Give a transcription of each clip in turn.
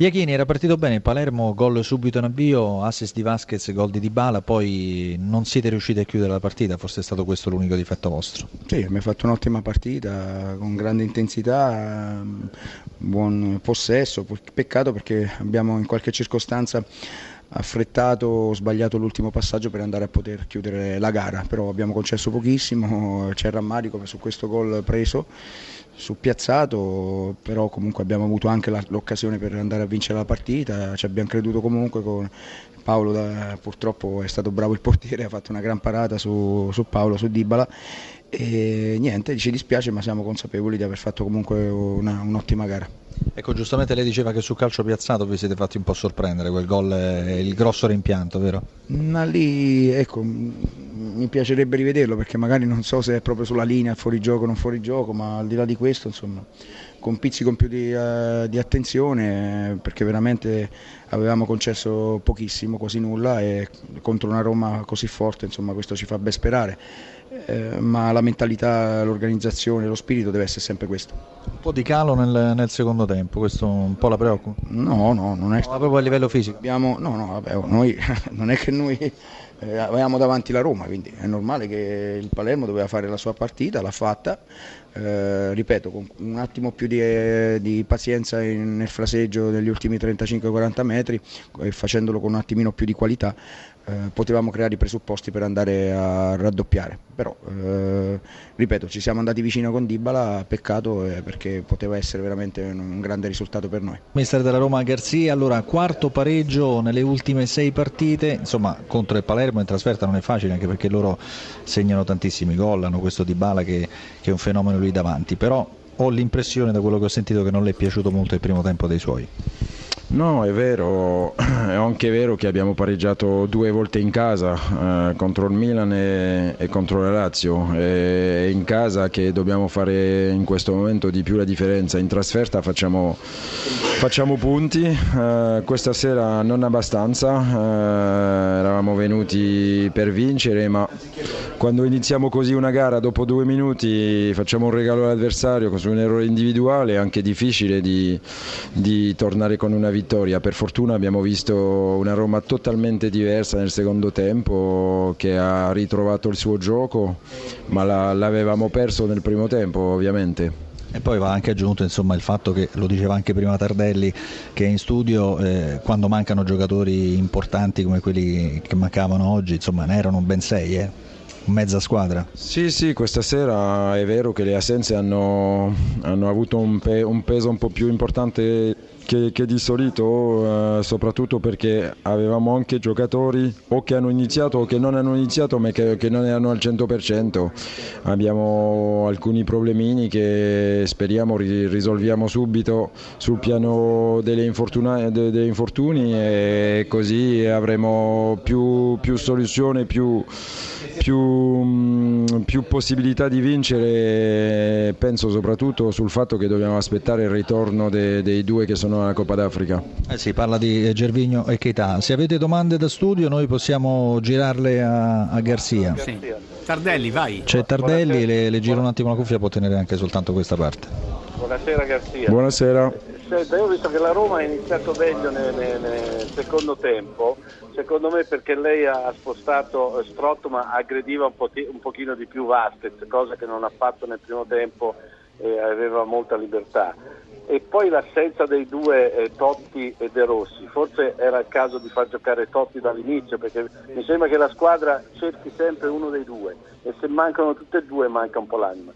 Iachini era partito bene Palermo, gol subito in avvio, assist di Vasquez, gol di Dybala, poi non siete riusciti a chiudere la partita, forse è stato questo l'unico difetto vostro. Sì, ha fatto un'ottima partita con grande intensità, buon possesso, peccato perché abbiamo in qualche circostanza affrettato o sbagliato l'ultimo passaggio per andare a poter chiudere la gara, però abbiamo concesso pochissimo, c'è rammarico su questo gol preso su piazzato, però comunque abbiamo avuto anche l'occasione per andare a vincere la partita, ci abbiamo creduto comunque con Paolo, da, purtroppo è stato bravo il portiere, ha fatto una gran parata su, su Paolo, su Dibala e niente, ci dispiace ma siamo consapevoli di aver fatto comunque una, un'ottima gara. Ecco, giustamente lei diceva che sul calcio piazzato vi siete fatti un po' sorprendere, quel gol è il grosso rimpianto, vero? Ma lì, ecco, mi piacerebbe rivederlo perché magari non so se è proprio sulla linea, fuori gioco o non fuori gioco, ma al di là di questo, insomma, con pizzico in più di, uh, di attenzione perché veramente avevamo concesso pochissimo, quasi nulla e contro una Roma così forte, insomma, questo ci fa ben sperare. Eh, ma la mentalità, l'organizzazione, lo spirito deve essere sempre questo. Un po' di calo nel, nel secondo tempo, questo un po' la preoccupa? No, no, non è. No, proprio a livello fisico? Abbiamo, no, no, vabbè, noi non è che noi eh, avevamo davanti la Roma, quindi è normale che il Palermo doveva fare la sua partita, l'ha fatta, eh, ripeto, con un attimo più di, eh, di pazienza in, nel fraseggio degli ultimi 35-40 metri e facendolo con un attimino più di qualità, eh, potevamo creare i presupposti per andare a raddoppiare. Però, eh, ripeto, ci siamo andati vicino con Dybala, peccato eh, perché poteva essere veramente un, un, grande risultato per noi. Mister della Roma Garzia, allora quarto pareggio nelle ultime sei partite, insomma contro il Palermo in trasferta non è facile anche perché loro segnano tantissimi gol, hanno questo Dybala che, che è un fenomeno lì davanti, però ho l'impressione da quello che ho sentito che non le è piaciuto molto il primo tempo dei suoi. No, è vero, è anche vero che abbiamo pareggiato due volte in casa eh, contro il Milan e, e, contro la Lazio. È in casa che dobbiamo fare in questo momento di più la differenza. In trasferta facciamo, facciamo punti, eh, questa sera non abbastanza, eh, eravamo venuti per vincere, ma quando iniziamo così una gara dopo due minuti facciamo un regalo all'avversario su un errore individuale è anche difficile di, di tornare con una vittoria. Per fortuna abbiamo visto una Roma totalmente diversa nel secondo tempo che ha ritrovato il suo gioco, ma la, l'avevamo perso nel primo tempo ovviamente. E poi va anche aggiunto insomma, il fatto che, lo diceva anche prima Tardelli, che in studio eh, quando mancano giocatori importanti come quelli che mancavano oggi, insomma ne erano ben sei. Eh mezza squadra. Sì, sì, questa sera è vero che le assenze hanno, hanno avuto un, pe- un, peso un po' più importante che, che di solito, eh, soprattutto perché avevamo anche giocatori o che hanno iniziato o che non hanno iniziato ma che, che non erano al 100%. Abbiamo alcuni problemini che speriamo ri- risolviamo subito sul piano delle, infortuna- de- infortuni e così avremo più, più soluzioni, più più, mm, più, possibilità di vincere, penso soprattutto sul fatto che dobbiamo aspettare il ritorno de, dei due che sono alla Coppa d'Africa. Eh si parla di Gervigno e Keita. Se avete domande da studio noi possiamo girarle a, a Garzia. Sì. Tardelli, vai. C'è Tardelli, le, le giro un attimo la cuffia, può tenere anche soltanto questa parte. Buonasera Garzia. Buonasera. Senta, io ho visto che la Roma ha iniziato meglio nel, nel, nel secondo tempo, secondo me perché lei ha spostato Strotto ma aggrediva un, po un pochino di più Vasquez, cosa che non ha fatto nel primo tempo e aveva molta libertà. E poi l'assenza dei due eh, Totti e De Rossi, forse era il caso di far giocare Totti dall'inizio perché mi sembra che la squadra cerchi sempre uno dei due e se mancano tutte e due manca un po' l'anima.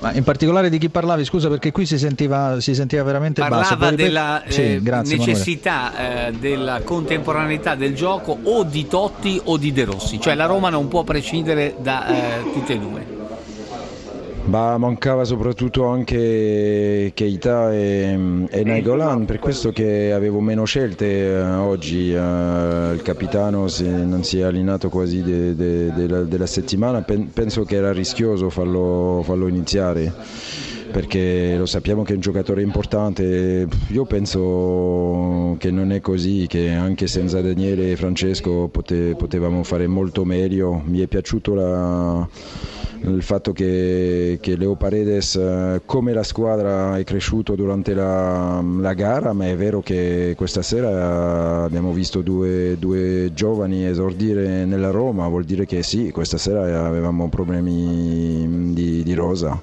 Ma in particolare di chi parlavi? Scusa, perché qui si sentiva, si sentiva veramente Parlava basso. della sì, eh, grazie, necessità eh, della contemporaneità del gioco o di Totti o di De Rossi, cioè la Roma non può prescindere da eh, tutte e due. Bah, mancava soprattutto anche Keita e, e Nainggolan, per questo che avevo meno scelte eh, oggi. Eh, il capitano si, non si è allineato quasi de, de, de la, della settimana, Pen, penso che era rischioso farlo, farlo iniziare perché lo sappiamo che è un giocatore importante. Io penso che non è così, che anche senza Daniele e Francesco pote, potevamo fare molto meglio. Mi è piaciuto la il fatto che, che Leo Paredes eh, come la squadra è cresciuto durante la, la, gara, ma è vero che questa sera abbiamo visto due, due, giovani esordire nella Roma, vuol dire che sì, questa sera avevamo problemi di, di rosa.